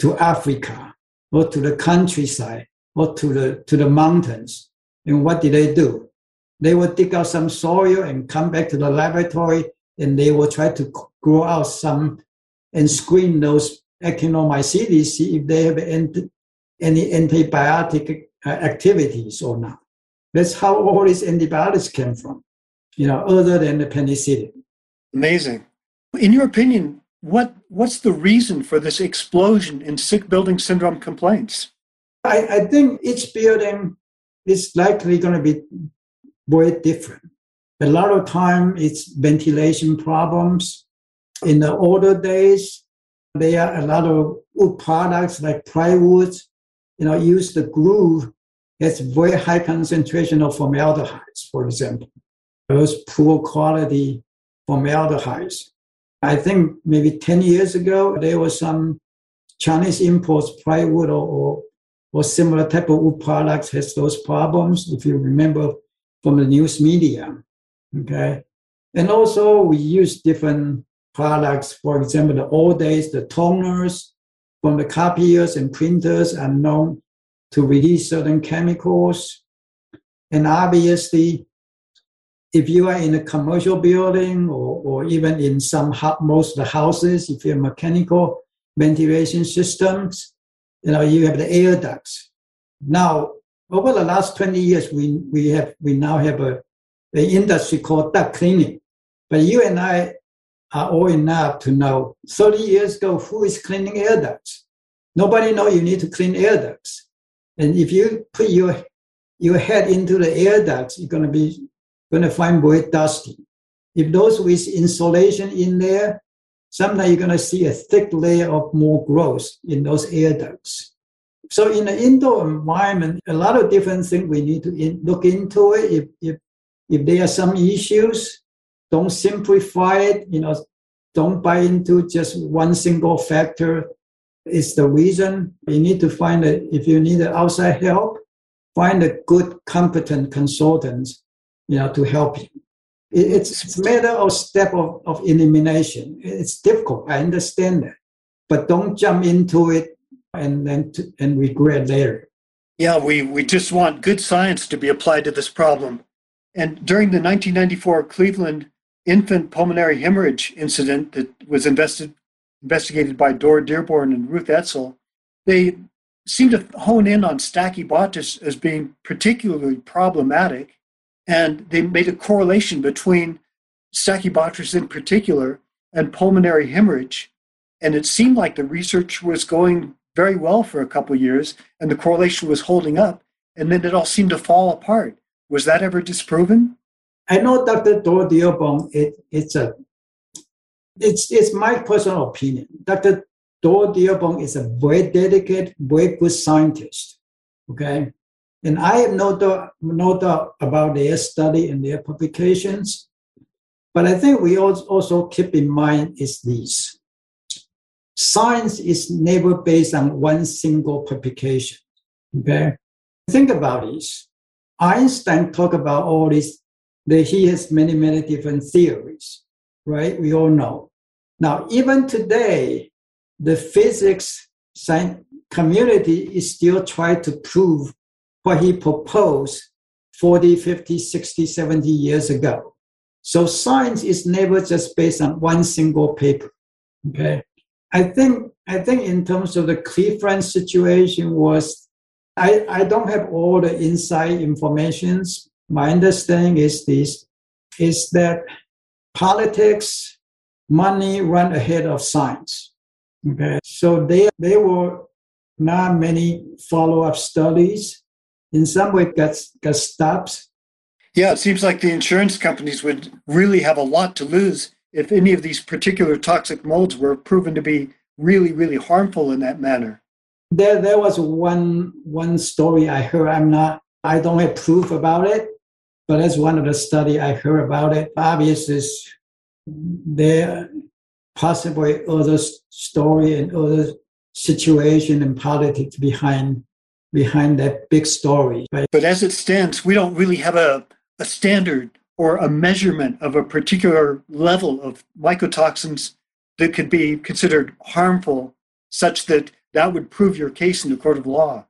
to Africa or to the countryside or to the to the mountains. And what did they do? They would dig out some soil and come back to the laboratory and they will try to grow out some and screen those actinomycetes, see if they have any, antibiotic uh, activities or not. That's how all these antibiotics came from, you know, other than the penicillin. Amazing. In your opinion, what what's the reason for this explosion in sick building syndrome complaints? I, I think each building is likely going to be very different. A lot of time it's ventilation problems. In the older days, there are a lot of wood products like plywood, you know, use the glue has very high concentration of formaldehydes, for example. Those poor quality formaldehydes. I think maybe 10 years ago, there was some Chinese imports plywood or, or, or similar type of wood products has those problems. If you remember from the news media. Okay. And also we use different products. For example, the old days, the toners from the copiers and printers are known to release certain chemicals. And obviously, if you are in a commercial building or, or even in some most of the houses, if you have mechanical ventilation systems, you know, you have the air ducts. Now, over the last 20 years, we, we have we now have a, an industry called duct cleaning. But you and I are old enough to know 30 years ago who is cleaning air ducts. Nobody know you need to clean air ducts. And if you put your your head into the air ducts, you're gonna be gonna find very dusty. If those with insulation in there, sometimes you're gonna see a thick layer of more growth in those air ducts. So in the indoor environment, a lot of different things we need to in, look into it. If, if, if there are some issues, don't simplify it, you know, don't buy into just one single factor is the reason. You need to find it, if you need outside help, find a good, competent consultant, you know, to help you. It's, it's a matter of step of, of elimination. It's difficult. I understand that. But don't jump into it and then to, and regret later. Yeah, we, we just want good science to be applied to this problem. And during the 1994 Cleveland infant pulmonary hemorrhage incident that was invested, investigated by Dorr Dearborn and Ruth Etzel, they seemed to hone in on Stachybotrys as being particularly problematic. And they made a correlation between Stachybotrys in particular and pulmonary hemorrhage. And it seemed like the research was going very well for a couple years, and the correlation was holding up, and then it all seemed to fall apart. Was that ever disproven? I know Dr. Dorr Dearborn, it, it's a it's it's my personal opinion. Dr. Dorr Dearborn is a very dedicated, very good scientist. Okay. And I have no doubt, no doubt about their study and their publications. But I think we also keep in mind is this science is never based on one single publication. Okay? Think about this. Einstein talked about all this, that he has many, many different theories, right? We all know. Now, even today, the physics science community is still trying to prove what he proposed 40, 50, 60, 70 years ago. So science is never just based on one single paper. Okay. I think I think in terms of the Cleveland situation was I, I don't have all the inside informations. My understanding is this is that politics, money run ahead of science. Okay. So there there were not many follow-up studies. In some way got got stopped. Yeah, it seems like the insurance companies would really have a lot to lose if any of these particular toxic molds were proven to be really, really harmful in that manner. There, there was one one story I heard. I'm not, I don't have proof about it, but that's one of the study I heard about it. Obviously, there possibly other story and other situation and politics behind behind that big story. Right? But as it stands, we don't really have a, a standard or a measurement of a particular level of mycotoxins that could be considered harmful, such that that would prove your case in the court of law?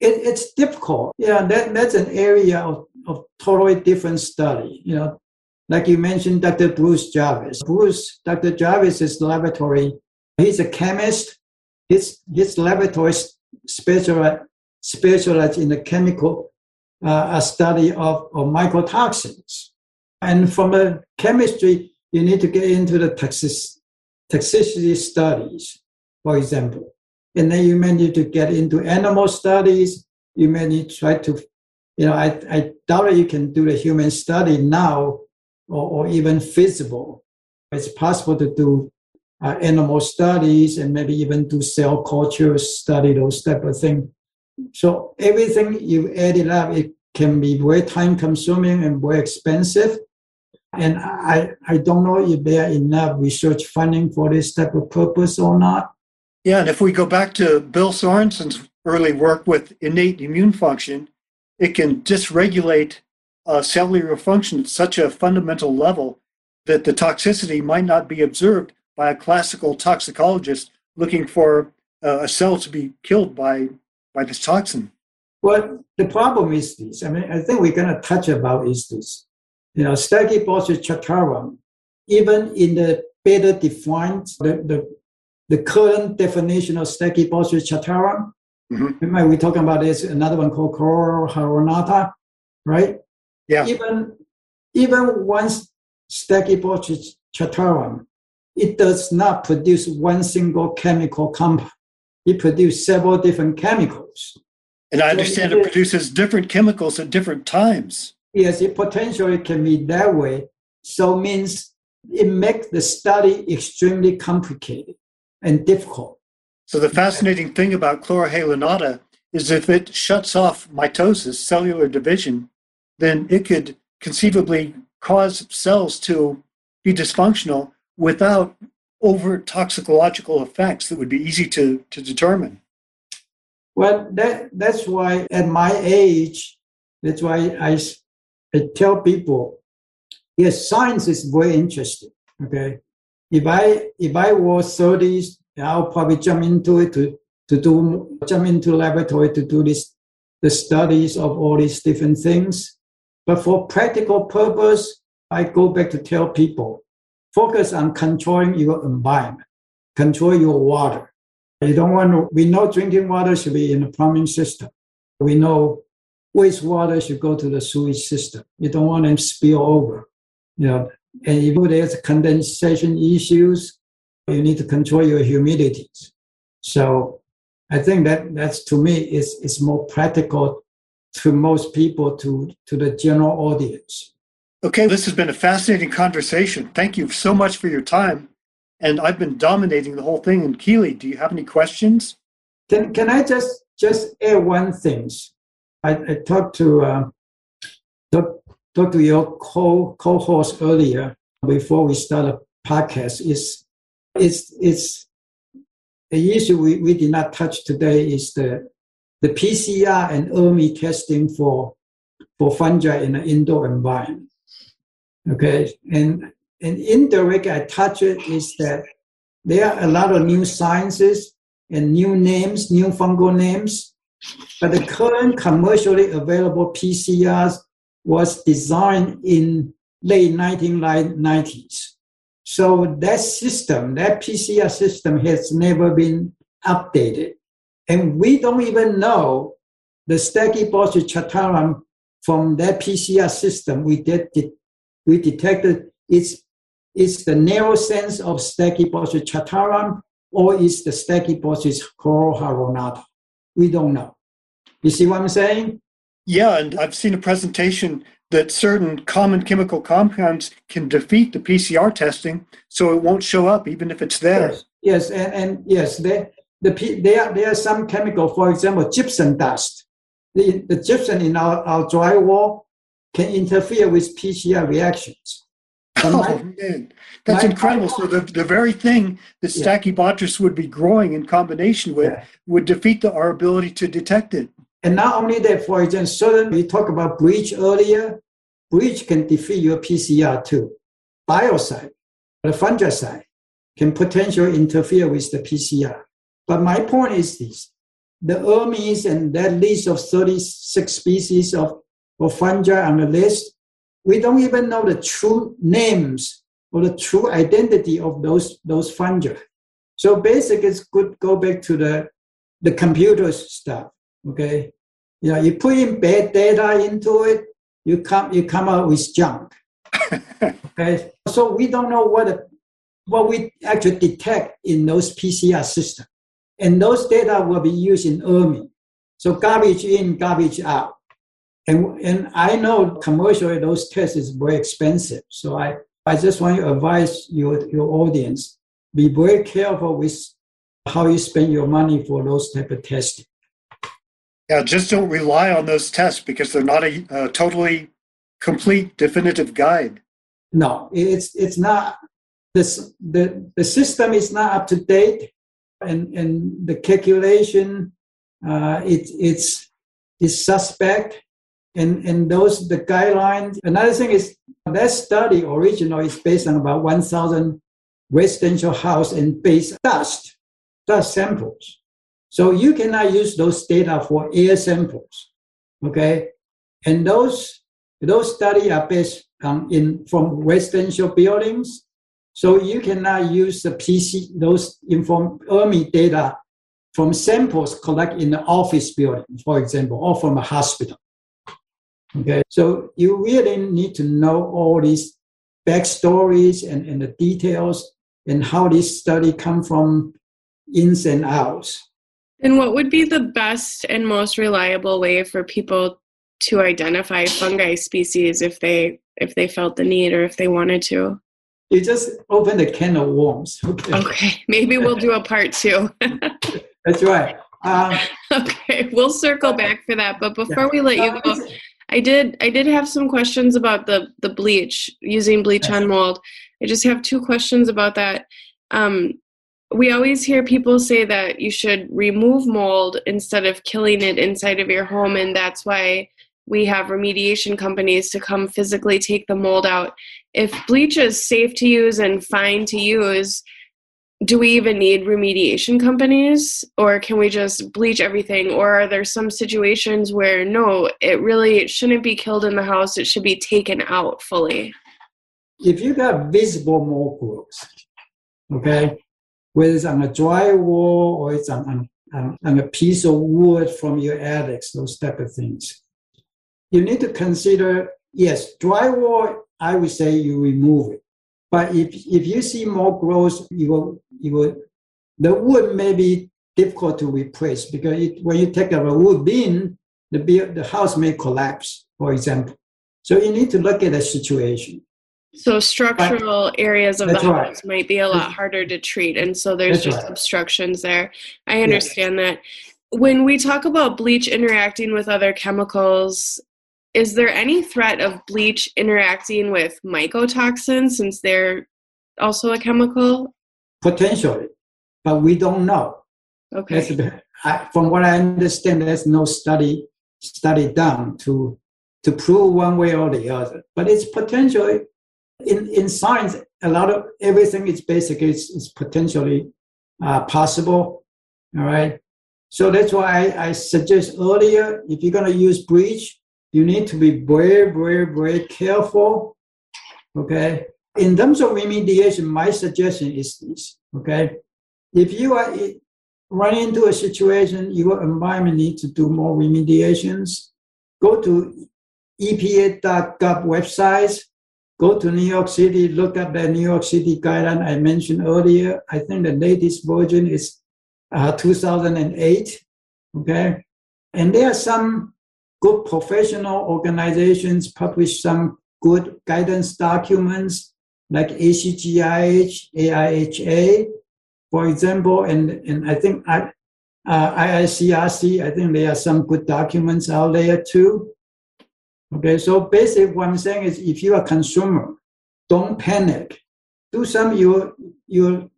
It, it's difficult. Yeah, that, that's an area of, of totally different study. You know, like you mentioned, Dr. Bruce Jarvis. Bruce, Dr. Jarvis's laboratory, he's a chemist. His, his laboratory specialized, specialized in the chemical uh, study of, of mycotoxins. And from a chemistry, you need to get into the toxic, toxicity studies, for example. And then you may need to get into animal studies. You may need to try to, you know, I, I doubt you can do the human study now or, or even feasible. It's possible to do uh, animal studies and maybe even do cell culture study, those type of things. So everything you add it up, it can be very time consuming and very expensive. And I, I don't know if there are enough research funding for this type of purpose or not. Yeah, and if we go back to Bill Sorenson's early work with innate immune function, it can dysregulate uh, cellular function at such a fundamental level that the toxicity might not be observed by a classical toxicologist looking for uh, a cell to be killed by, by this toxin. Well, the problem is this. I mean, I think we're going to touch about is this you know, Stachybotrys even in the better defined, the, the, the current definition of Stachybotrys chartarum, mm-hmm. we're talking about this, another one called chlorohalonata, right? Yeah. Even, even once Stachybotrys chartarum, it does not produce one single chemical compound. It produces several different chemicals. And I understand so it, it produces different chemicals at different times. Yes, it potentially can be that way. So means it makes the study extremely complicated and difficult. So the fascinating thing about chlorohalonata is if it shuts off mitosis, cellular division, then it could conceivably cause cells to be dysfunctional without overt toxicological effects that would be easy to, to determine. Well, that, that's why at my age, that's why I I tell people, yes, science is very interesting. Okay, if I if I was 30s, I'll probably jump into it to to do jump into laboratory to do this the studies of all these different things. But for practical purpose, I go back to tell people, focus on controlling your environment, control your water. You don't want to, we know drinking water should be in the plumbing system. We know wastewater should go to the sewage system. You don't want them spill over. You know, and if there's condensation issues, you need to control your humidities. So I think that that's to me is is more practical to most people to to the general audience. Okay, this has been a fascinating conversation. Thank you so much for your time. And I've been dominating the whole thing. And Keeley, do you have any questions? Can can I just just add one thing? I, I talked to uh, talk, talk to your co co-host earlier before we start a podcast. Is it's it's the issue we, we did not touch today is the the PCR and ERMI testing for for fungi in an indoor environment. Okay, and and indirect I touch it is that there are a lot of new sciences and new names, new fungal names, but the current commercially available PCRs was designed in late 1990s. So that system, that PCR system has never been updated. And we don't even know the Stachybotrys chartarum from that PCR system we did, we detected it's, it's the narrow sense of Stachybotrys chartarum or is the Stachybotrys chlorohalonata. We don't know. You see what I'm saying? Yeah, and I've seen a presentation that certain common chemical compounds can defeat the PCR testing, so it won't show up even if it's there. Yes, yes and, and yes, there, the, there, there are some chemical, for example, gypsum dust. The, the gypsum in our, our drywall can interfere with PCR reactions. oh, my, man. That's incredible. So the, the very thing that yeah. Stachybotrys would be growing in combination with yeah. would defeat the, our ability to detect it. And not only that, for example, certain we talked about bleach earlier. Bleach can defeat your PCR too. Biocide, the fungicide, can potentially interfere with the PCR. But my point is this: the ERMI and that list of 36 species of, of fungi on the list, we don't even know the true names or the true identity of those those fungi. So basically, it's good go back to the the computer stuff. Okay, you know, you put in bad data into it, you come you come out with junk. okay, so we don't know what what we actually detect in those PCR systems, and those data will be used in ERMI. So garbage in, garbage out. And, and I know commercially those tests is very expensive. So I, I just want to advise your, your audience, be very careful with how you spend your money for those type of testing. Yeah, just don't rely on those tests because they're not a, a totally complete definitive guide. No, it's it's not. This the the system is not up to date, and and the calculation, uh, it it's is suspect, and and those the guidelines. Another thing is that study original is based on about one thousand residential house and base dust dust samples. So you cannot use those data for air samples, okay? And those those studies are based on in from residential buildings. So you cannot use the PC those inform ERMI data from samples collected in the office building, for example, or from a hospital. Okay, so you really need to know all these backstories and, and the details and how this study come from ins and outs. And what would be the best and most reliable way for people to identify fungi species if they if they felt the need or if they wanted to? You just open the can of worms. Okay. Okay. Maybe we'll do a part two. That's right. Um, okay, we'll circle back for that. But before yeah. we let you go, I did I did have some questions about the the bleach using bleach on mold. I just have two questions about that. Um, we always hear people say that you should remove mold instead of killing it inside of your home, and that's why we have remediation companies to come physically take the mold out. If bleach is safe to use and fine to use, do we even need remediation companies or can we just bleach everything or are there some situations where no it really shouldn't be killed in the house it should be taken out fully if you got visible mold growth okay whether it's on a drywall or it's on, on, on a piece of wood from your attics, those type of things. You need to consider, yes, drywall, I would say you remove it. But if, if you see more growth, you will, you will, the wood may be difficult to replace because it, when you take out a wood bin, the, the house may collapse, for example. So you need to look at the situation. So structural but, areas of the right. house might be a lot harder to treat, and so there's that's just right. obstructions there. I understand yes. that. When we talk about bleach interacting with other chemicals, is there any threat of bleach interacting with mycotoxins since they're also a chemical? Potentially, but we don't know. Okay. I, from what I understand, there's no study study done to to prove one way or the other. But it's potentially In, in science, a lot of everything is basically is, is potentially uh, possible. All right. So that's why I, I suggest earlier, if you're going to use bleach, you need to be very, very, very careful. Okay. In terms of remediation, my suggestion is this. Okay. If you are run into a situation, your environment needs to do more remediations, go to EPA.gov websites, go to New York City, look up the New York City guideline I mentioned earlier. I think the latest version is uh, 2008. Okay. And there are some good professional organizations publish some good guidance documents like ACGIH, AIHA, for example, and, and I think I, uh, IICRC, I think there are some good documents out there too. Okay, so basically what I'm saying is if you're a consumer, don't panic. Do some your your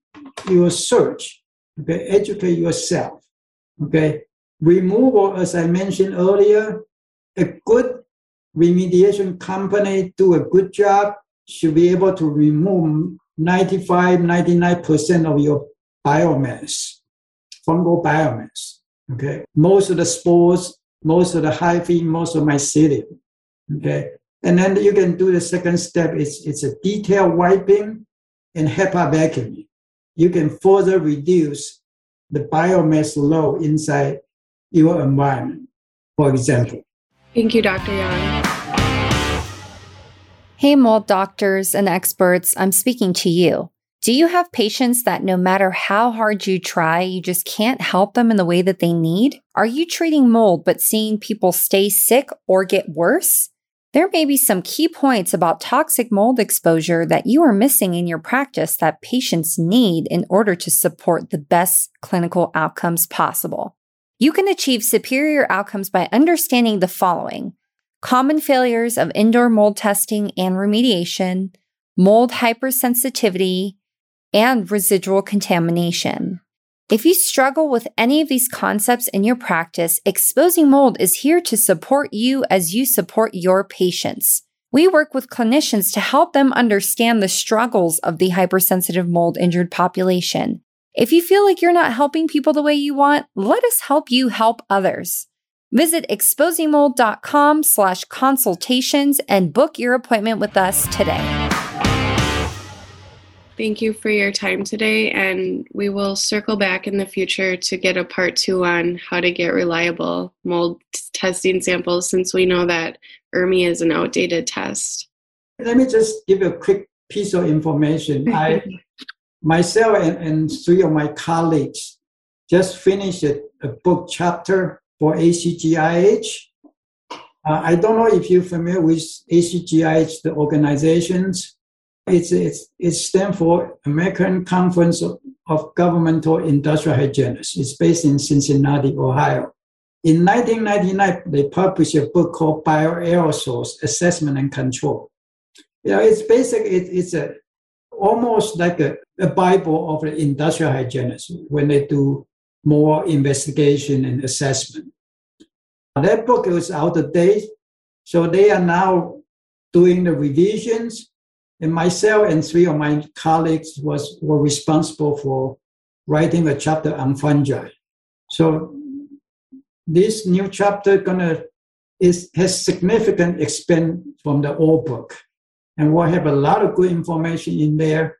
your search. Okay, educate yourself. Okay. Removal, as I mentioned earlier, a good remediation company do a good job should be able to remove 95, 99% of your biomass, fungal biomass. Okay, most of the spores, most of the hyphae, most of mycelium. Okay, and then you can do the second step. It's it's a detailed wiping and HEPA vacuuming. You can further reduce the biomass load inside your environment. For example. Thank you, Dr. Yang. Hey, mold doctors and experts, I'm speaking to you. Do you have patients that no matter how hard you try, you just can't help them in the way that they need? Are you treating mold but seeing people stay sick or get worse? There may be some key points about toxic mold exposure that you are missing in your practice that patients need in order to support the best clinical outcomes possible. You can achieve superior outcomes by understanding the following common failures of indoor mold testing and remediation, mold hypersensitivity, and residual contamination. If you struggle with any of these concepts in your practice, Exposing Mold is here to support you as you support your patients. We work with clinicians to help them understand the struggles of the hypersensitive mold injured population. If you feel like you're not helping people the way you want, let us help you help others. Visit exposingmold.com slash consultations and book your appointment with us today. Thank you for your time today, and we will circle back in the future to get a part two on how to get reliable mold testing samples since we know that ERMI is an outdated test. Let me just give you a quick piece of information. I, myself, and, and three of my colleagues just finished a, a book chapter for ACGIH. Uh, I don't know if you're familiar with ACGIH, the organizations. It's, it's, it stands for American Conference of, of Governmental Industrial Hygienists. It's based in Cincinnati, Ohio. In 1999, they published a book called Bioaerosols Assessment and Control. You know, it's basically it, it's a almost like a, a Bible of the industrial hygienists when they do more investigation and assessment. That book is out of date, so they are now doing the revisions and myself and three of my colleagues was were responsible for writing a chapter on fungi. So this new chapter gonna is has significant expand from the old book, and we'll have a lot of good information in there.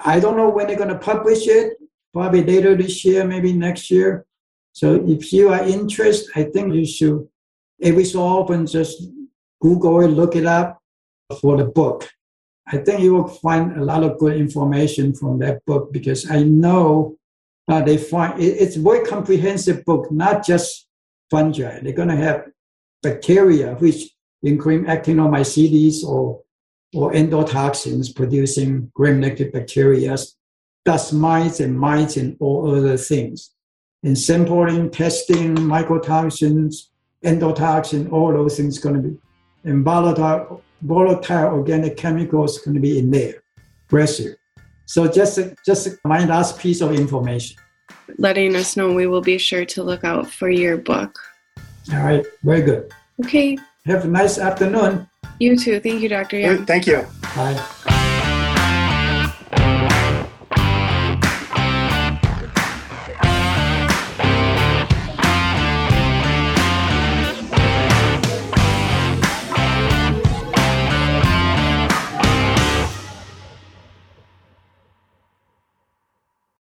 I don't know when they're gonna publish it. Probably later this year, maybe next year. So if you are interested, I think you should every so often just Google it, look it up for the book. I think you will find a lot of good information from that book because I know uh, they find it, it's a very comprehensive book, not just fungi. They're going to have bacteria, which include actinomycetes or or endotoxins producing gram-negative bacteria, dust mites and mites and all other things. And sampling, testing, mycotoxins, endotoxin, all those things going to be. And volatile volatile organic chemicals going to be in there, pressure. So just just my last piece of information. Letting us know, we will be sure to look out for your book. All right, very good. Okay. Have a nice afternoon. You too. Thank you, Dr. Yang. Thank you. Bye.